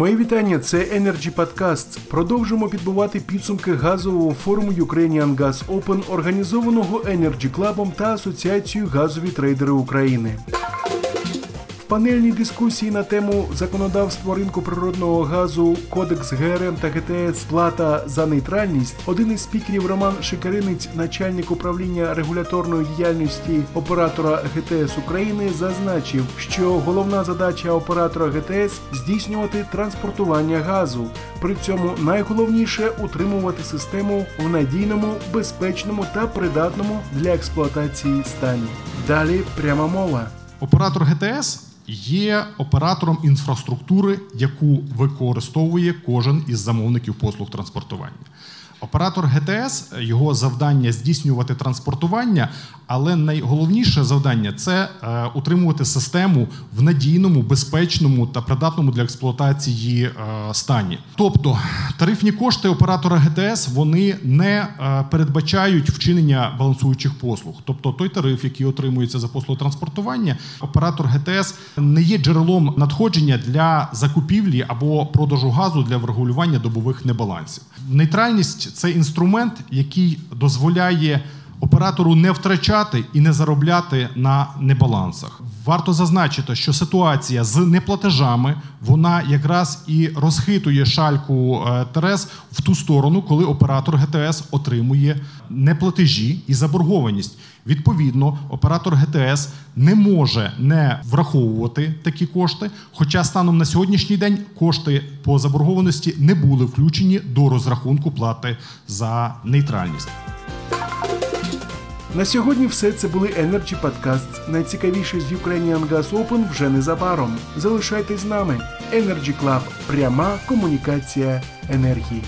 Мої вітання. Це Energy Podcasts. Продовжимо підбивати підсумки газового форуму Ukrainian Gas Open, організованого Energy Club та Асоціацією газові трейдери України. В панельній дискусії на тему законодавства ринку природного газу, Кодекс ГРМ та ГТС Плата за нейтральність. Один із спікерів Роман Шикаринець, начальник управління регуляторної діяльності оператора ГТС України, зазначив, що головна задача оператора ГТС здійснювати транспортування газу. При цьому найголовніше утримувати систему в надійному, безпечному та придатному для експлуатації стані. Далі пряма мова. Оператор ГТС є оператором інфраструктури, яку використовує кожен із замовників послуг транспортування. Оператор ГТС його завдання здійснювати транспортування, але найголовніше завдання це е, утримувати систему в надійному, безпечному та придатному для експлуатації е, стані. Тобто тарифні кошти оператора ГТС вони не е, передбачають вчинення балансуючих послуг. Тобто той тариф, який отримується за послугу транспортування, оператор ГТС не є джерелом надходження для закупівлі або продажу газу для врегулювання добових небалансів. Нейтральність це інструмент, який дозволяє оператору не втрачати і не заробляти на небалансах. Варто зазначити, що ситуація з неплатежами вона якраз і розхитує шальку е, ТРС в ту сторону, коли оператор ГТС отримує неплатежі і заборгованість. Відповідно, оператор ГТС не може не враховувати такі кошти. Хоча станом на сьогоднішній день кошти по заборгованості не були включені до розрахунку плати за нейтральність. На сьогодні все це були Energy Podcasts. Найцікавіше з Ukrainian Gas Open вже незабаром. Залишайтесь з нами. Energy Club. Пряма комунікація енергії.